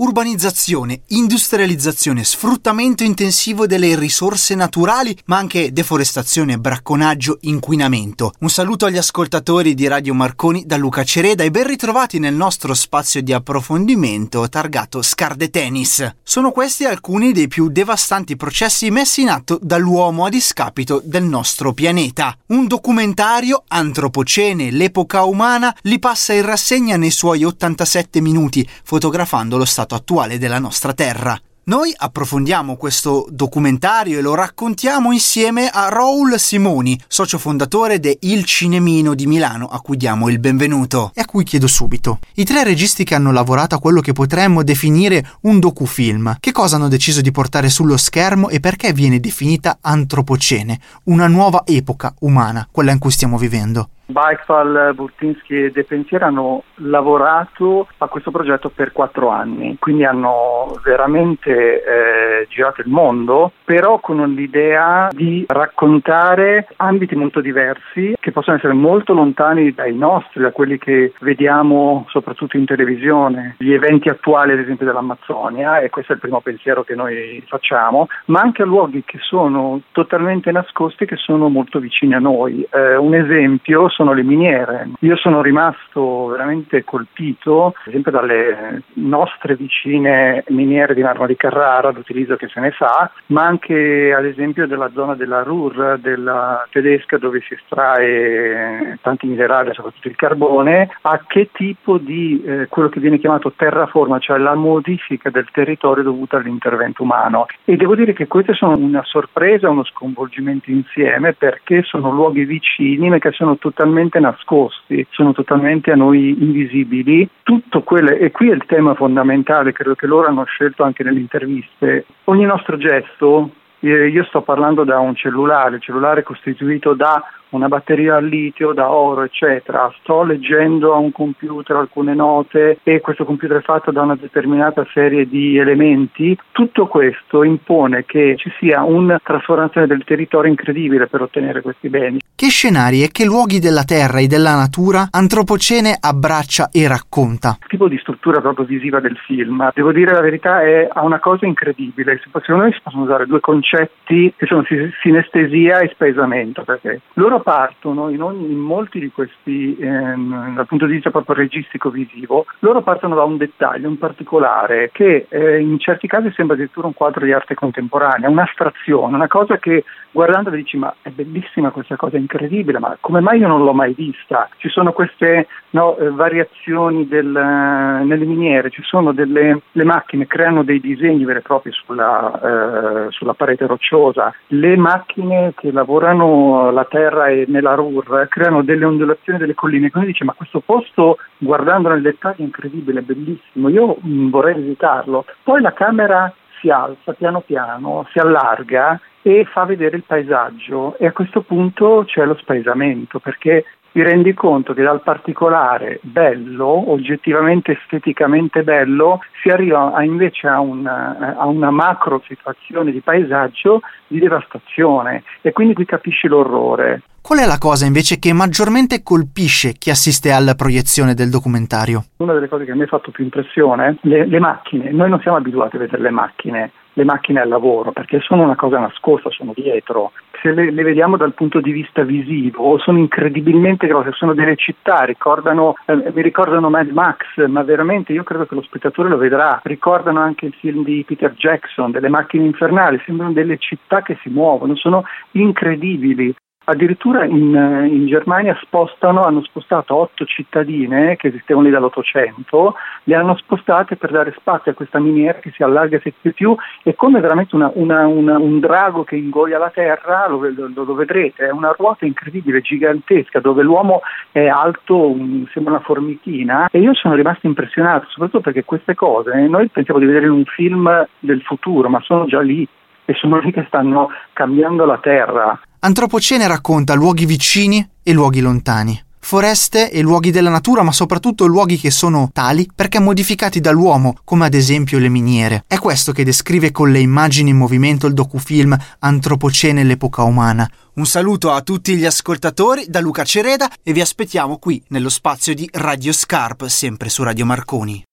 Urbanizzazione, industrializzazione, sfruttamento intensivo delle risorse naturali, ma anche deforestazione, bracconaggio, inquinamento. Un saluto agli ascoltatori di Radio Marconi da Luca Cereda e ben ritrovati nel nostro spazio di approfondimento targato Scarde Tennis. Sono questi alcuni dei più devastanti processi messi in atto dall'uomo a discapito del nostro pianeta. Un documentario, Antropocene, l'epoca umana, li passa in rassegna nei suoi 87 minuti, fotografando lo stato attuale della nostra Terra. Noi approfondiamo questo documentario e lo raccontiamo insieme a Raul Simoni, socio fondatore de Il Cinemino di Milano, a cui diamo il benvenuto e a cui chiedo subito. I tre registi che hanno lavorato a quello che potremmo definire un docufilm, che cosa hanno deciso di portare sullo schermo e perché viene definita antropocene, una nuova epoca umana, quella in cui stiamo vivendo? Bikefal, Burtinsky e De Pensier hanno lavorato a questo progetto per quattro anni, quindi hanno veramente eh, girato il mondo, però con l'idea di raccontare ambiti molto diversi che possono essere molto lontani dai nostri, da quelli che vediamo soprattutto in televisione, gli eventi attuali ad esempio dell'Amazzonia, e questo è il primo pensiero che noi facciamo, ma anche a luoghi che sono totalmente nascosti, che sono molto vicini a noi. Eh, un esempio sono le miniere. Io sono rimasto veramente colpito, ad esempio, dalle nostre vicine miniere di marmo di Carrara, l'utilizzo che se ne fa, ma anche ad esempio della zona della Ruhr, della tedesca, dove si estrae tanti minerali, soprattutto il carbone, a che tipo di eh, quello che viene chiamato terraforma, cioè la modifica del territorio dovuta all'intervento umano. E devo dire che queste sono una sorpresa, uno sconvolgimento insieme, perché sono luoghi vicini, ma che sono totalmente totalmente nascosti, sono totalmente a noi invisibili. Tutto quello, e qui è il tema fondamentale, credo che loro hanno scelto anche nelle interviste, ogni nostro gesto, eh, io sto parlando da un cellulare, il cellulare è costituito da una batteria al litio da oro, eccetera. Sto leggendo a un computer alcune note e questo computer è fatto da una determinata serie di elementi. Tutto questo impone che ci sia una trasformazione del territorio incredibile per ottenere questi beni. Che scenari e che luoghi della terra e della natura Antropocene abbraccia e racconta? Il tipo di struttura proprio visiva del film, devo dire la verità, è, una cosa incredibile. Secondo me si possono usare due concetti che sono sinestesia e spaesamento, perché loro partono in, ogni, in molti di questi, ehm, dal punto di vista proprio registico-visivo, loro partono da un dettaglio, un particolare, che eh, in certi casi sembra addirittura un quadro di arte contemporanea, un'astrazione, una cosa che guardando dici ma è bellissima questa cosa, è incredibile, ma come mai io non l'ho mai vista? Ci sono queste no, eh, variazioni del, uh, nelle miniere, ci sono delle le macchine, creano dei disegni veri e propri sulla, uh, sulla parete rocciosa, le macchine che lavorano la terra e nella Ruhr creano delle ondulazioni delle colline, quindi dice ma questo posto guardando nel dettaglio è incredibile, bellissimo, io mh, mm, vorrei visitarlo. Poi la camera si alza piano piano, si allarga e fa vedere il paesaggio. E a questo punto c'è lo spaesamento perché ti rendi conto che dal particolare bello, oggettivamente esteticamente bello, si arriva a invece a una, a una, macro situazione di paesaggio di devastazione e quindi qui capisci l'orrore. Qual è la cosa invece che maggiormente colpisce chi assiste alla proiezione del documentario? Una delle cose che a me ha fatto più impressione, le, le macchine. Noi non siamo abituati a vedere le macchine, le macchine al lavoro, perché sono una cosa nascosta, sono dietro. Se le, le vediamo dal punto di vista visivo, sono incredibilmente grosse, sono delle città, ricordano, eh, mi ricordano Mad Max, ma veramente io credo che lo spettatore lo vedrà. Ricordano anche il film di Peter Jackson, delle macchine infernali, sembrano delle città che si muovono, sono incredibili. Addirittura in, in, Germania spostano, hanno spostato otto cittadine che esistevano lì dall'Ottocento, le hanno spostate per dare spazio a questa miniera che si allarga sempre più e come veramente una, una, una, un drago che ingoia la terra, lo, lo, lo, vedrete, è una ruota incredibile, gigantesca, dove l'uomo è alto, un, sembra una formichina e io sono rimasto impressionato, soprattutto perché queste cose noi pensiamo di vedere in un film del futuro, ma sono già lì e sono lì che stanno cambiando la terra. Antropocene racconta luoghi vicini e luoghi lontani, foreste e luoghi della natura, ma soprattutto luoghi che sono tali perché modificati dall'uomo, come ad esempio le miniere. È questo che descrive con le immagini in movimento il docufilm Antropocene l'epoca umana. Un saluto a tutti gli ascoltatori da Luca Cereda e vi aspettiamo qui nello spazio di Radio Scarp, sempre su Radio Marconi.